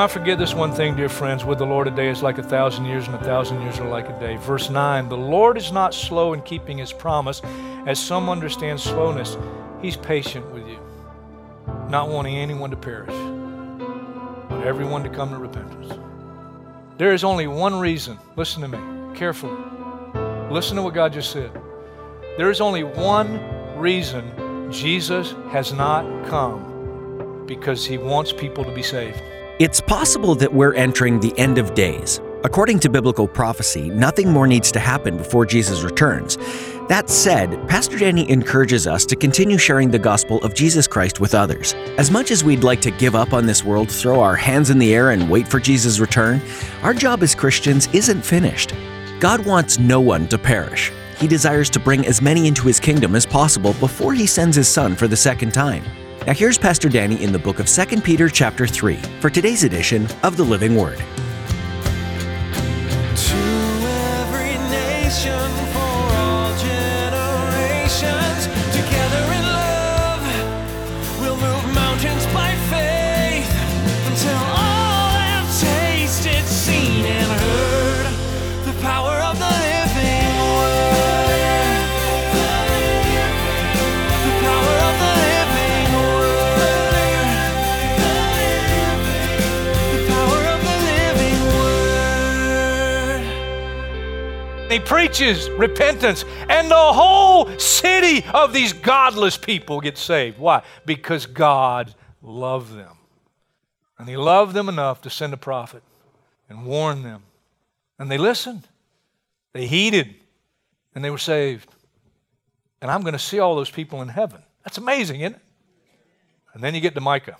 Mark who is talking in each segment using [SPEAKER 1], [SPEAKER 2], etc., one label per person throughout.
[SPEAKER 1] Not forget this one thing, dear friends. With the Lord, a day is like a thousand years, and a thousand years are like a day. Verse 9 The Lord is not slow in keeping his promise, as some understand slowness. He's patient with you, not wanting anyone to perish, but everyone to come to repentance. There is only one reason. Listen to me carefully. Listen to what God just said. There is only one reason Jesus has not come because he wants people to be saved.
[SPEAKER 2] It's possible that we're entering the end of days. According to biblical prophecy, nothing more needs to happen before Jesus returns. That said, Pastor Danny encourages us to continue sharing the gospel of Jesus Christ with others. As much as we'd like to give up on this world, throw our hands in the air, and wait for Jesus' return, our job as Christians isn't finished. God wants no one to perish. He desires to bring as many into his kingdom as possible before he sends his son for the second time. Now here's Pastor Danny in the book of 2 Peter chapter 3 for today's edition of the Living Word.
[SPEAKER 1] He preaches repentance, and the whole city of these godless people get saved. Why? Because God loved them. And He loved them enough to send a prophet and warn them. And they listened, they heeded, and they were saved. And I'm going to see all those people in heaven. That's amazing, isn't it? And then you get to Micah.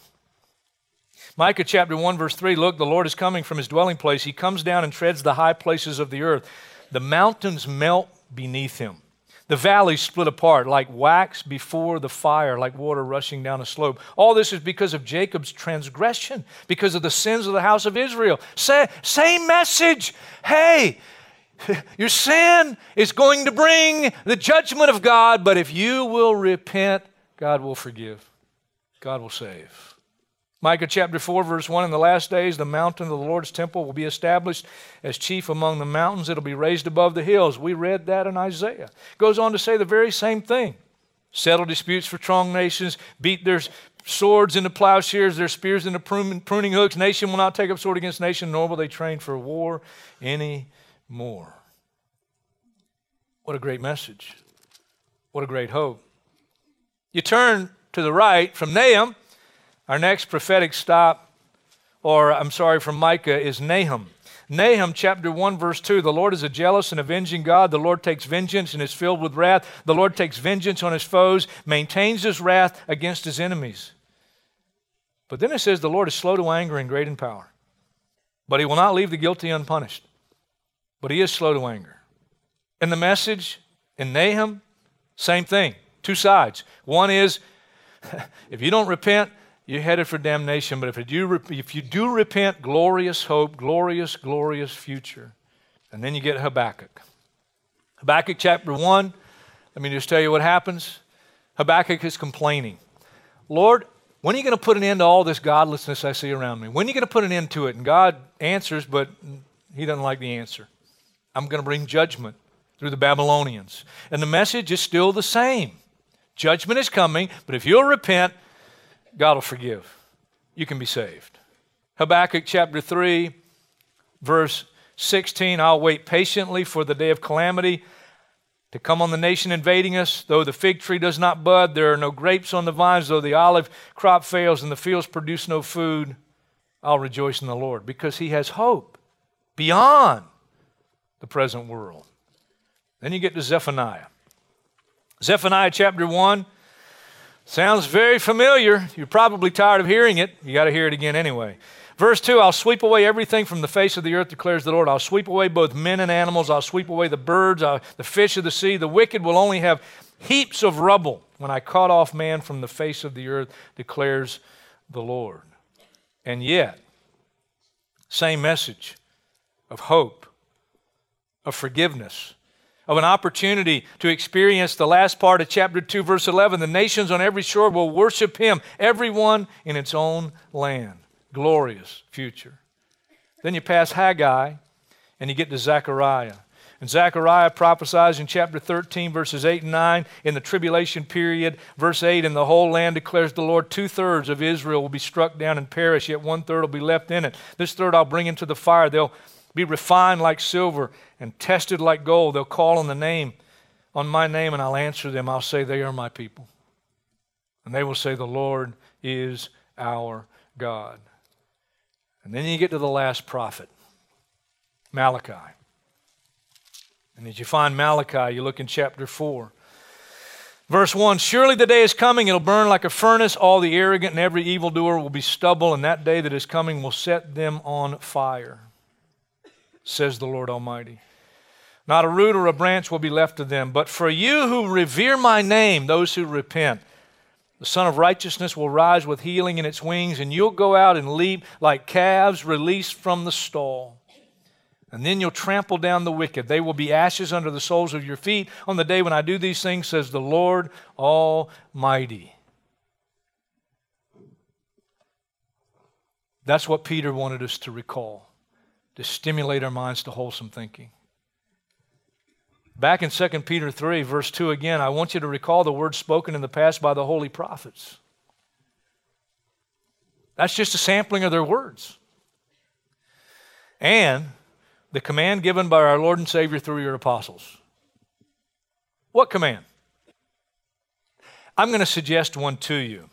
[SPEAKER 1] Micah chapter 1, verse 3 Look, the Lord is coming from his dwelling place. He comes down and treads the high places of the earth. The mountains melt beneath him. The valleys split apart like wax before the fire, like water rushing down a slope. All this is because of Jacob's transgression, because of the sins of the house of Israel. Sa- same message. Hey, your sin is going to bring the judgment of God, but if you will repent, God will forgive. God will save. Micah chapter 4, verse 1 In the last days, the mountain of the Lord's temple will be established as chief among the mountains. It'll be raised above the hills. We read that in Isaiah. Goes on to say the very same thing. Settle disputes for strong nations, beat their swords into plowshares, their spears into pruning hooks. Nation will not take up sword against nation, nor will they train for war any more. What a great message. What a great hope. You turn to the right from Nahum. Our next prophetic stop, or I'm sorry, from Micah, is Nahum. Nahum chapter 1, verse 2 The Lord is a jealous and avenging God. The Lord takes vengeance and is filled with wrath. The Lord takes vengeance on his foes, maintains his wrath against his enemies. But then it says, The Lord is slow to anger and great in power. But he will not leave the guilty unpunished. But he is slow to anger. And the message in Nahum, same thing, two sides. One is, if you don't repent, you're headed for damnation. But if you, do, if you do repent, glorious hope, glorious, glorious future. And then you get Habakkuk. Habakkuk chapter 1, let me just tell you what happens. Habakkuk is complaining. Lord, when are you going to put an end to all this godlessness I see around me? When are you going to put an end to it? And God answers, but he doesn't like the answer. I'm going to bring judgment through the Babylonians. And the message is still the same. Judgment is coming, but if you'll repent, God will forgive. You can be saved. Habakkuk chapter 3, verse 16 I'll wait patiently for the day of calamity to come on the nation invading us. Though the fig tree does not bud, there are no grapes on the vines, though the olive crop fails and the fields produce no food, I'll rejoice in the Lord because he has hope beyond the present world. Then you get to Zephaniah. Zephaniah chapter 1 sounds very familiar. You're probably tired of hearing it. You got to hear it again anyway. Verse 2 I'll sweep away everything from the face of the earth, declares the Lord. I'll sweep away both men and animals. I'll sweep away the birds, uh, the fish of the sea. The wicked will only have heaps of rubble when I cut off man from the face of the earth, declares the Lord. And yet, same message of hope, of forgiveness, of an opportunity to experience the last part of chapter 2, verse 11. The nations on every shore will worship him, everyone in its own land. Glorious future. Then you pass Haggai and you get to Zechariah. And Zechariah prophesies in chapter 13, verses 8 and 9, in the tribulation period. Verse 8, in the whole land declares the Lord, two thirds of Israel will be struck down and perish, yet one third will be left in it. This third I'll bring into the fire. They'll be refined like silver and tested like gold. They'll call on the name, on my name, and I'll answer them. I'll say, They are my people. And they will say, The Lord is our God. And then you get to the last prophet, Malachi. And as you find Malachi, you look in chapter 4. Verse 1 Surely the day is coming, it'll burn like a furnace. All the arrogant and every evildoer will be stubble, and that day that is coming will set them on fire, says the Lord Almighty. Not a root or a branch will be left to them. But for you who revere my name, those who repent, the Sun of Righteousness will rise with healing in its wings, and you'll go out and leap like calves released from the stall. And then you'll trample down the wicked. They will be ashes under the soles of your feet on the day when I do these things, says the Lord Almighty. That's what Peter wanted us to recall, to stimulate our minds to wholesome thinking. Back in 2 Peter 3, verse 2 again, I want you to recall the words spoken in the past by the holy prophets. That's just a sampling of their words. And the command given by our Lord and Savior through your apostles. What command? I'm going to suggest one to you.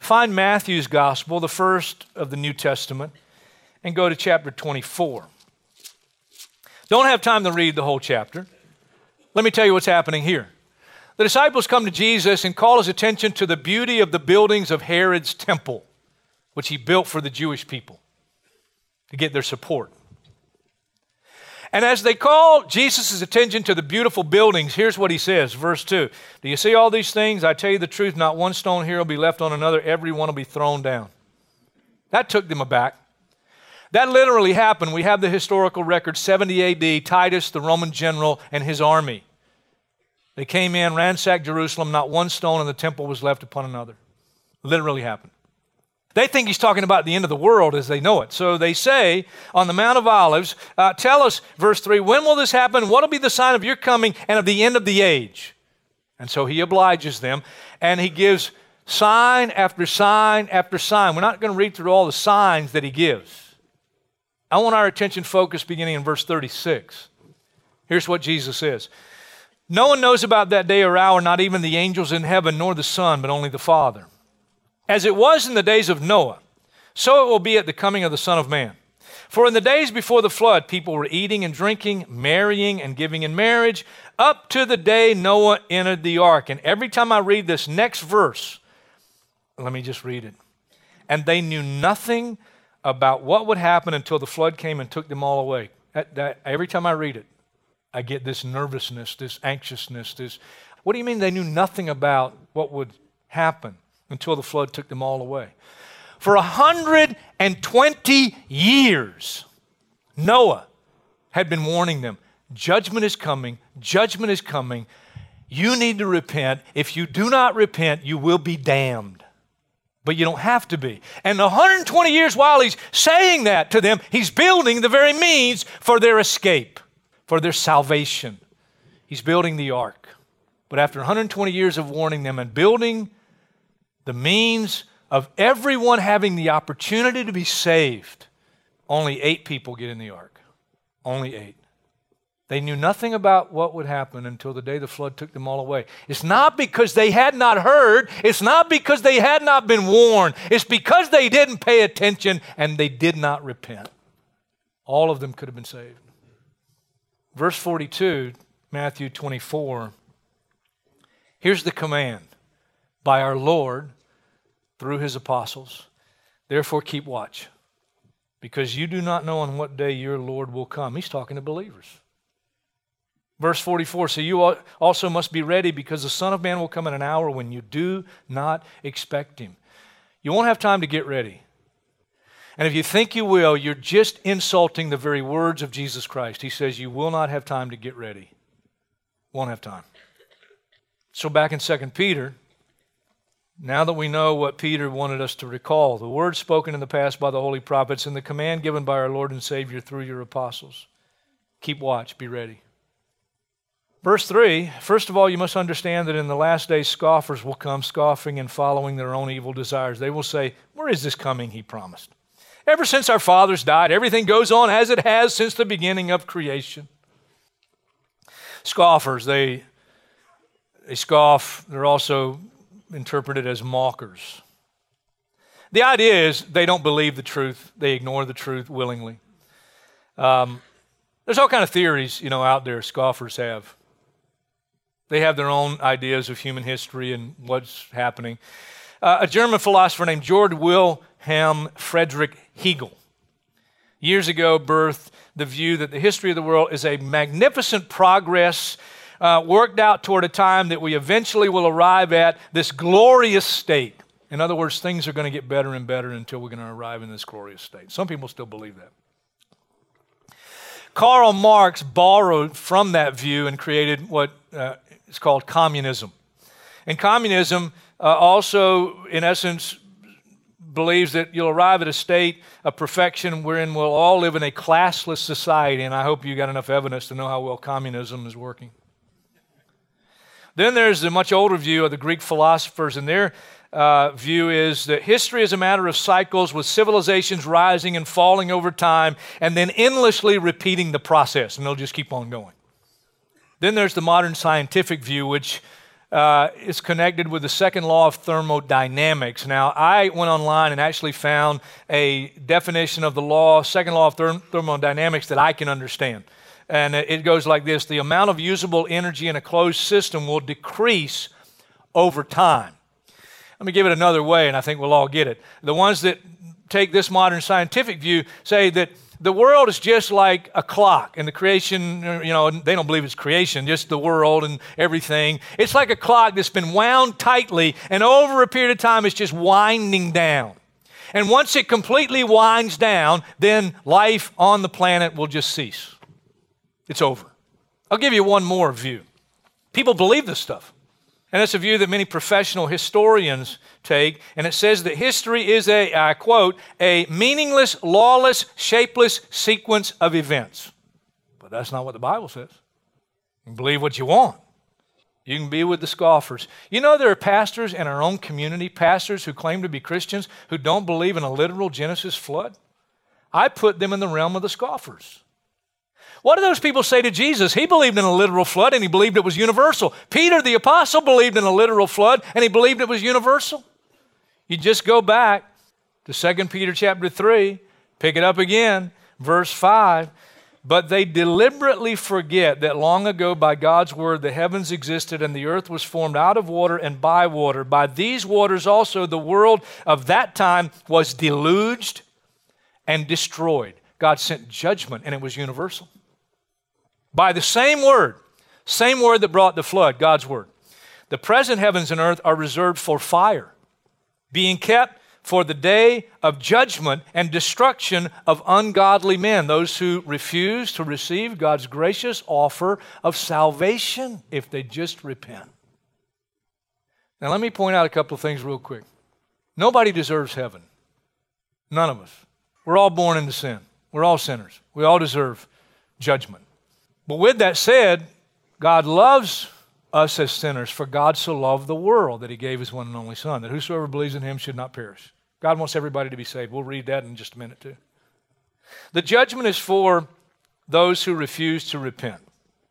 [SPEAKER 1] Find Matthew's gospel, the first of the New Testament, and go to chapter 24. Don't have time to read the whole chapter. Let me tell you what's happening here. The disciples come to Jesus and call his attention to the beauty of the buildings of Herod's temple, which he built for the Jewish people to get their support. And as they call Jesus' attention to the beautiful buildings, here's what he says, verse 2 Do you see all these things? I tell you the truth, not one stone here will be left on another, every one will be thrown down. That took them aback. That literally happened. We have the historical record 70 AD, Titus, the Roman general, and his army. They came in, ransacked Jerusalem, not one stone in the temple was left upon another. Literally happened. They think he's talking about the end of the world as they know it. So they say on the Mount of Olives, uh, Tell us, verse 3, when will this happen? What will be the sign of your coming and of the end of the age? And so he obliges them and he gives sign after sign after sign. We're not going to read through all the signs that he gives. I want our attention focused beginning in verse 36. Here's what Jesus says No one knows about that day or hour, not even the angels in heaven, nor the Son, but only the Father. As it was in the days of Noah, so it will be at the coming of the Son of Man. For in the days before the flood, people were eating and drinking, marrying and giving in marriage, up to the day Noah entered the ark. And every time I read this next verse, let me just read it. And they knew nothing about what would happen until the flood came and took them all away. That, that, every time I read it, I get this nervousness, this anxiousness, this. What do you mean they knew nothing about what would happen? until the flood took them all away. For 120 years, Noah had been warning them judgment is coming, judgment is coming. You need to repent. If you do not repent, you will be damned. But you don't have to be. And 120 years while he's saying that to them, he's building the very means for their escape, for their salvation. He's building the ark. But after 120 years of warning them and building the means of everyone having the opportunity to be saved, only eight people get in the ark. Only eight. They knew nothing about what would happen until the day the flood took them all away. It's not because they had not heard, it's not because they had not been warned, it's because they didn't pay attention and they did not repent. All of them could have been saved. Verse 42, Matthew 24. Here's the command by our Lord through his apostles Therefore, keep watch, because you do not know on what day your Lord will come. He's talking to believers. Verse 44 So you also must be ready, because the Son of Man will come in an hour when you do not expect him. You won't have time to get ready. And if you think you will, you're just insulting the very words of Jesus Christ. He says, You will not have time to get ready. Won't have time. So, back in 2 Peter, now that we know what Peter wanted us to recall, the words spoken in the past by the holy prophets and the command given by our Lord and Savior through your apostles keep watch, be ready. Verse 3 First of all, you must understand that in the last days, scoffers will come, scoffing and following their own evil desires. They will say, Where is this coming he promised? Ever since our fathers died, everything goes on as it has since the beginning of creation. Scoffers, they, they scoff, they're also interpreted as mockers. The idea is they don't believe the truth, they ignore the truth willingly. Um, there's all kind of theories, you know, out there scoffers have. They have their own ideas of human history and what's happening. Uh, a German philosopher named George Wilhelm Friedrich Hegel years ago birthed the view that the history of the world is a magnificent progress uh, worked out toward a time that we eventually will arrive at this glorious state. In other words, things are going to get better and better until we're going to arrive in this glorious state. Some people still believe that. Karl Marx borrowed from that view and created what uh, is called communism. And communism uh, also, in essence, believes that you'll arrive at a state of perfection wherein we'll all live in a classless society. And I hope you got enough evidence to know how well communism is working. Then there's the much older view of the Greek philosophers, and their uh, view is that history is a matter of cycles with civilizations rising and falling over time and then endlessly repeating the process, and they'll just keep on going. Then there's the modern scientific view, which uh, is connected with the second law of thermodynamics. Now, I went online and actually found a definition of the law, second law of therm- thermodynamics that I can understand. And it goes like this The amount of usable energy in a closed system will decrease over time. Let me give it another way, and I think we'll all get it. The ones that take this modern scientific view say that the world is just like a clock and the creation, you know, they don't believe it's creation, just the world and everything. It's like a clock that's been wound tightly, and over a period of time, it's just winding down. And once it completely winds down, then life on the planet will just cease. It's over. I'll give you one more view. People believe this stuff. And it's a view that many professional historians take. And it says that history is a, I quote, a meaningless, lawless, shapeless sequence of events. But that's not what the Bible says. Believe what you want. You can be with the scoffers. You know, there are pastors in our own community, pastors who claim to be Christians, who don't believe in a literal Genesis flood. I put them in the realm of the scoffers. What do those people say to Jesus? He believed in a literal flood and he believed it was universal. Peter the apostle believed in a literal flood and he believed it was universal. You just go back to 2 Peter chapter 3, pick it up again, verse 5. But they deliberately forget that long ago, by God's word, the heavens existed and the earth was formed out of water and by water. By these waters also, the world of that time was deluged and destroyed. God sent judgment, and it was universal by the same word, same word that brought the flood, God's word. The present heavens and earth are reserved for fire, being kept for the day of judgment and destruction of ungodly men, those who refuse to receive God's gracious offer of salvation if they just repent. Now, let me point out a couple of things real quick. Nobody deserves heaven. None of us. We're all born into sin. We're all sinners. We all deserve judgment. But with that said, God loves us as sinners, for God so loved the world that he gave his one and only Son, that whosoever believes in him should not perish. God wants everybody to be saved. We'll read that in just a minute, too. The judgment is for those who refuse to repent.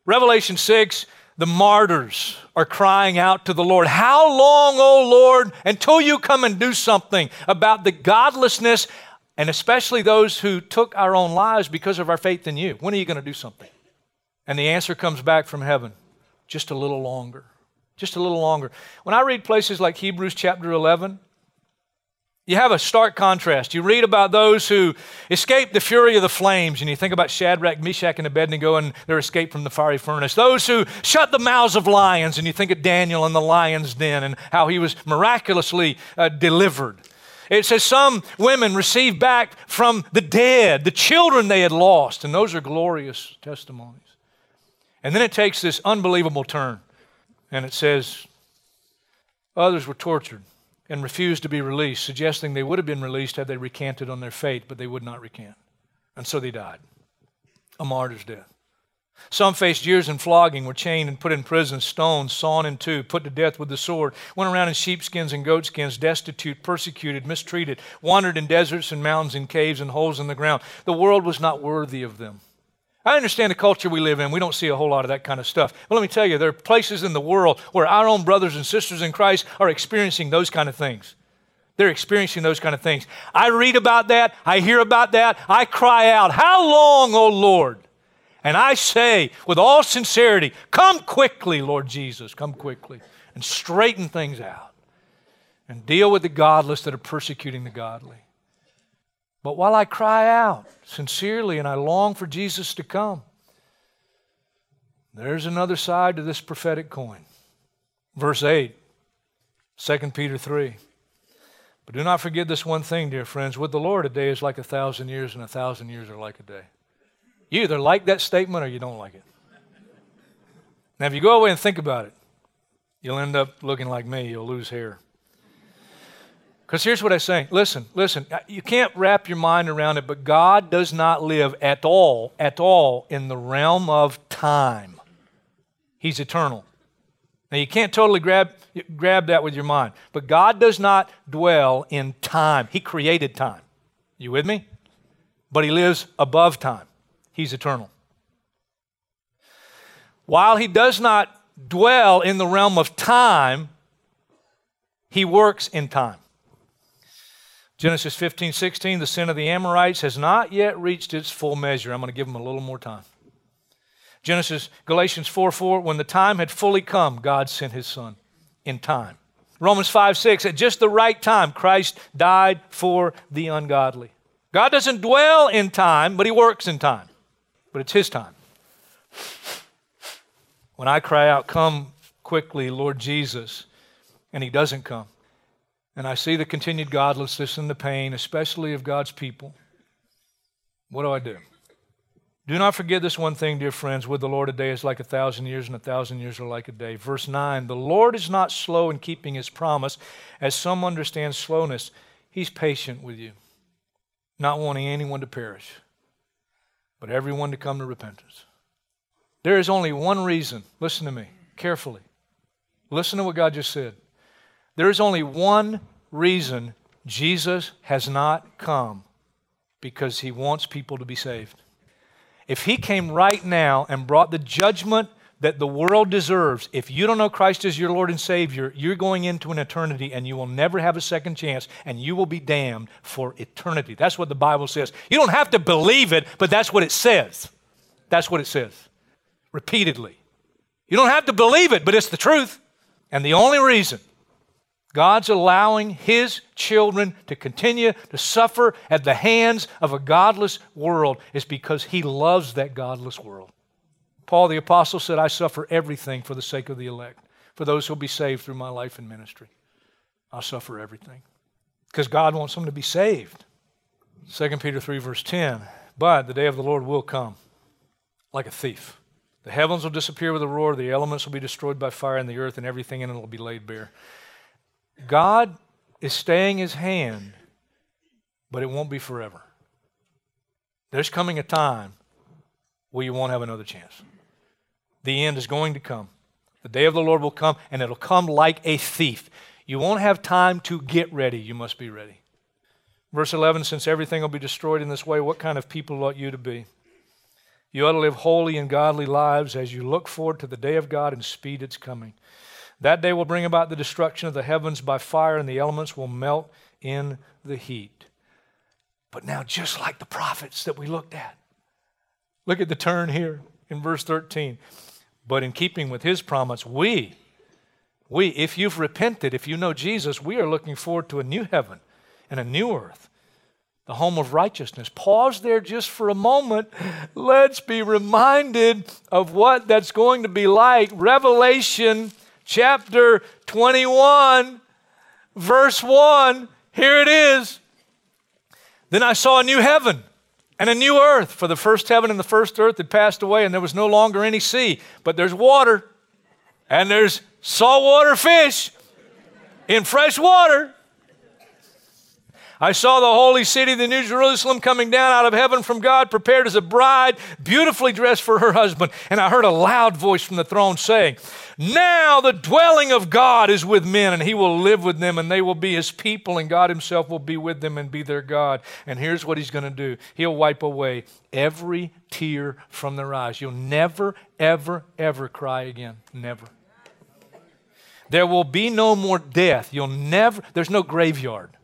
[SPEAKER 1] Revelation 6, the martyrs are crying out to the Lord, How long, O Lord, until you come and do something about the godlessness, and especially those who took our own lives because of our faith in you? When are you going to do something? And the answer comes back from heaven just a little longer. Just a little longer. When I read places like Hebrews chapter 11, You have a stark contrast. You read about those who escaped the fury of the flames, and you think about Shadrach, Meshach, and Abednego and their escape from the fiery furnace. Those who shut the mouths of lions, and you think of Daniel in the lion's den and how he was miraculously uh, delivered. It says some women received back from the dead the children they had lost, and those are glorious testimonies. And then it takes this unbelievable turn, and it says others were tortured and refused to be released, suggesting they would have been released had they recanted on their fate, but they would not recant. And so they died. A martyr's death. Some faced years in flogging, were chained and put in prison, stoned, sawn in two, put to death with the sword, went around in sheepskins and goatskins, destitute, persecuted, mistreated, wandered in deserts and mountains and caves and holes in the ground. The world was not worthy of them. I understand the culture we live in. We don't see a whole lot of that kind of stuff. But let me tell you, there are places in the world where our own brothers and sisters in Christ are experiencing those kind of things. They're experiencing those kind of things. I read about that. I hear about that. I cry out, How long, O Lord? And I say with all sincerity, Come quickly, Lord Jesus, come quickly, and straighten things out and deal with the godless that are persecuting the godly. But while I cry out sincerely and I long for Jesus to come, there's another side to this prophetic coin. Verse 8, 2 Peter 3. But do not forget this one thing, dear friends. With the Lord, a day is like a thousand years, and a thousand years are like a day. You either like that statement or you don't like it. Now, if you go away and think about it, you'll end up looking like me. You'll lose hair. Because here's what I'm saying. Listen, listen. Uh, you can't wrap your mind around it, but God does not live at all, at all in the realm of time. He's eternal. Now, you can't totally grab, grab that with your mind, but God does not dwell in time. He created time. You with me? But He lives above time. He's eternal. While He does not dwell in the realm of time, He works in time. Genesis 15, 16, the sin of the Amorites has not yet reached its full measure. I'm going to give them a little more time. Genesis, Galatians 4, 4, when the time had fully come, God sent his son in time. Romans 5, 6, at just the right time, Christ died for the ungodly. God doesn't dwell in time, but he works in time. But it's his time. When I cry out, Come quickly, Lord Jesus, and he doesn't come, and I see the continued godlessness and the pain, especially of God's people, what do I do? Do not forget this one thing, dear friends. With the Lord, a day is like a thousand years, and a thousand years are like a day. Verse 9 The Lord is not slow in keeping his promise, as some understand slowness. He's patient with you, not wanting anyone to perish, but everyone to come to repentance. There is only one reason. Listen to me carefully. Listen to what God just said. There is only one reason Jesus has not come because he wants people to be saved. If he came right now and brought the judgment that the world deserves, if you don't know Christ as your Lord and Savior, you're going into an eternity and you will never have a second chance and you will be damned for eternity. That's what the Bible says. You don't have to believe it, but that's what it says. That's what it says. Repeatedly. You don't have to believe it, but it's the truth. And the only reason God's allowing His children to continue to suffer at the hands of a godless world is because He loves that godless world. Paul the Apostle said, I suffer everything for the sake of the elect, for those who will be saved through my life and ministry. I'll suffer everything because God wants them to be saved. 2 Peter 3, verse 10 But the day of the Lord will come like a thief. The heavens will disappear with a roar, the elements will be destroyed by fire, and the earth and everything in it will be laid bare. God is staying his hand, but it won't be forever. There's coming a time where you won't have another chance. The end is going to come. The day of the Lord will come, and it'll come like a thief. You won't have time to get ready. You must be ready. Verse 11 Since everything will be destroyed in this way, what kind of people ought you to be? You ought to live holy and godly lives as you look forward to the day of God and speed its coming. That day will bring about the destruction of the heavens by fire, and the elements will melt in the heat. But now, just like the prophets that we looked at, look at the turn here in verse 13. But in keeping with his promise, we, we, if you've repented, if you know Jesus, we are looking forward to a new heaven and a new earth, the home of righteousness. Pause there just for a moment. Let's be reminded of what that's going to be like. Revelation chapter 21, verse 1. Here it is. Then I saw a new heaven and a new earth, for the first heaven and the first earth had passed away, and there was no longer any sea. But there's water, and there's saltwater fish in fresh water. I saw the holy city, the New Jerusalem, coming down out of heaven from God, prepared as a bride, beautifully dressed for her husband. And I heard a loud voice from the throne saying, Now the dwelling of God is with men, and he will live with them, and they will be his people, and God himself will be with them and be their God. And here's what he's going to do He'll wipe away every tear from their eyes. You'll never, ever, ever cry again. Never. There will be no more death. You'll never, there's no graveyard.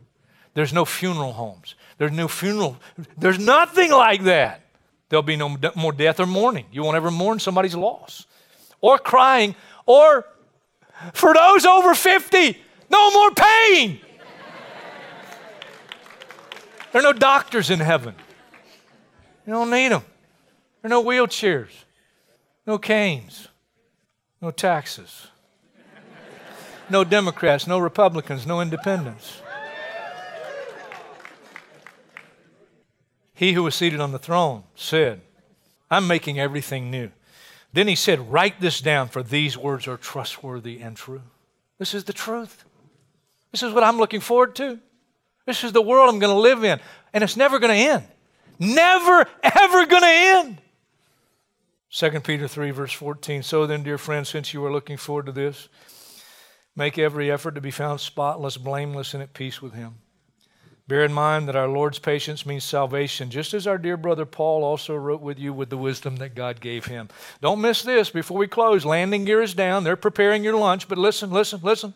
[SPEAKER 1] There's no funeral homes. There's no funeral. There's nothing like that. There'll be no more death or mourning. You won't ever mourn somebody's loss or crying or for those over 50, no more pain. there are no doctors in heaven. You don't need them. There are no wheelchairs, no canes, no taxes, no Democrats, no Republicans, no independents. He who was seated on the throne said, I'm making everything new. Then he said, Write this down, for these words are trustworthy and true. This is the truth. This is what I'm looking forward to. This is the world I'm going to live in, and it's never going to end. Never, ever going to end. 2 Peter 3, verse 14. So then, dear friends, since you are looking forward to this, make every effort to be found spotless, blameless, and at peace with Him. Bear in mind that our Lord's patience means salvation, just as our dear brother Paul also wrote with you with the wisdom that God gave him. Don't miss this before we close. Landing gear is down. They're preparing your lunch, but listen, listen, listen.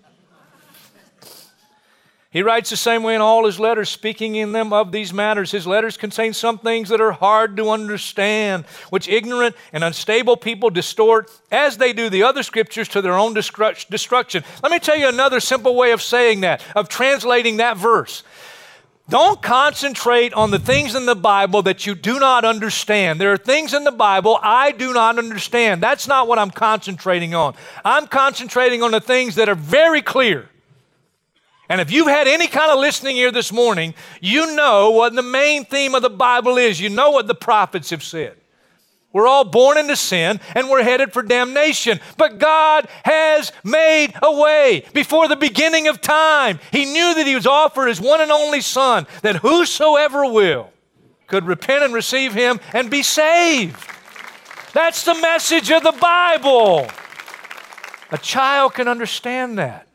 [SPEAKER 1] He writes the same way in all his letters, speaking in them of these matters. His letters contain some things that are hard to understand, which ignorant and unstable people distort, as they do the other scriptures, to their own destruction. Let me tell you another simple way of saying that, of translating that verse. Don't concentrate on the things in the Bible that you do not understand. There are things in the Bible I do not understand. That's not what I'm concentrating on. I'm concentrating on the things that are very clear. And if you've had any kind of listening here this morning, you know what the main theme of the Bible is. You know what the prophets have said. We're all born into sin and we're headed for damnation. But God has made a way before the beginning of time. He knew that He was offered His one and only Son, that whosoever will could repent and receive Him and be saved. That's the message of the Bible. A child can understand that.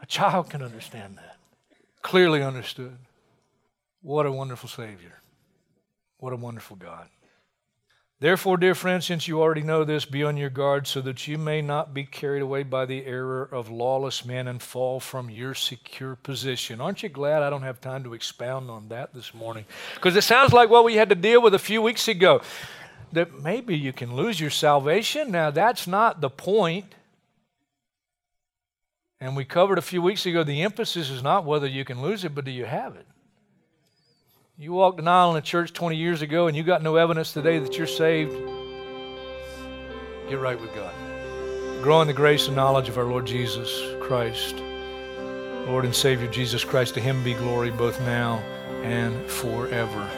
[SPEAKER 1] A child can understand that. Clearly understood. What a wonderful Savior. What a wonderful God. Therefore, dear friends, since you already know this, be on your guard so that you may not be carried away by the error of lawless men and fall from your secure position. Aren't you glad I don't have time to expound on that this morning? Because it sounds like what we had to deal with a few weeks ago. That maybe you can lose your salvation. Now, that's not the point. And we covered a few weeks ago the emphasis is not whether you can lose it, but do you have it? You walked an aisle in a church 20 years ago and you got no evidence today that you're saved. Get right with God. Grow in the grace and knowledge of our Lord Jesus Christ. Lord and Savior Jesus Christ, to him be glory both now and forever.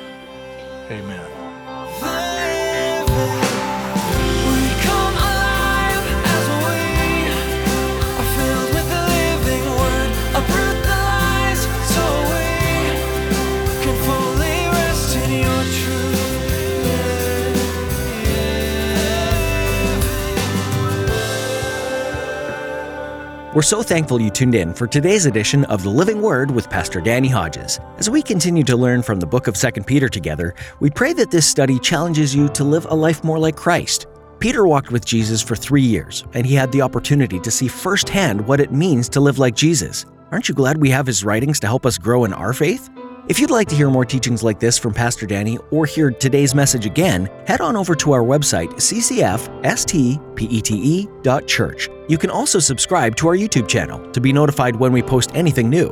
[SPEAKER 1] Amen.
[SPEAKER 2] We're so thankful you tuned in for today's edition of The Living Word with Pastor Danny Hodges. As we continue to learn from the book of 2 Peter together, we pray that this study challenges you to live a life more like Christ. Peter walked with Jesus for three years, and he had the opportunity to see firsthand what it means to live like Jesus. Aren't you glad we have his writings to help us grow in our faith? If you'd like to hear more teachings like this from Pastor Danny or hear today's message again, head on over to our website, ccfstpete.church. You can also subscribe to our YouTube channel to be notified when we post anything new.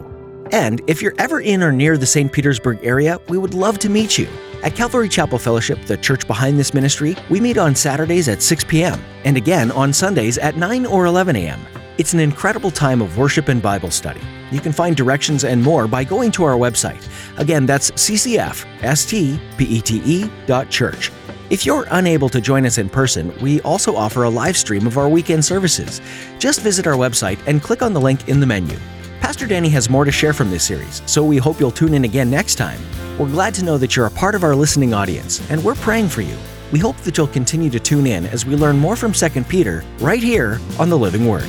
[SPEAKER 2] And if you're ever in or near the St. Petersburg area, we would love to meet you. At Calvary Chapel Fellowship, the church behind this ministry, we meet on Saturdays at 6 p.m. and again on Sundays at 9 or 11 a.m. It's an incredible time of worship and Bible study. You can find directions and more by going to our website. Again, that's ccfstpete.church. If you're unable to join us in person, we also offer a live stream of our weekend services. Just visit our website and click on the link in the menu. Pastor Danny has more to share from this series, so we hope you'll tune in again next time. We're glad to know that you're a part of our listening audience, and we're praying for you. We hope that you'll continue to tune in as we learn more from 2 Peter right here on the Living Word.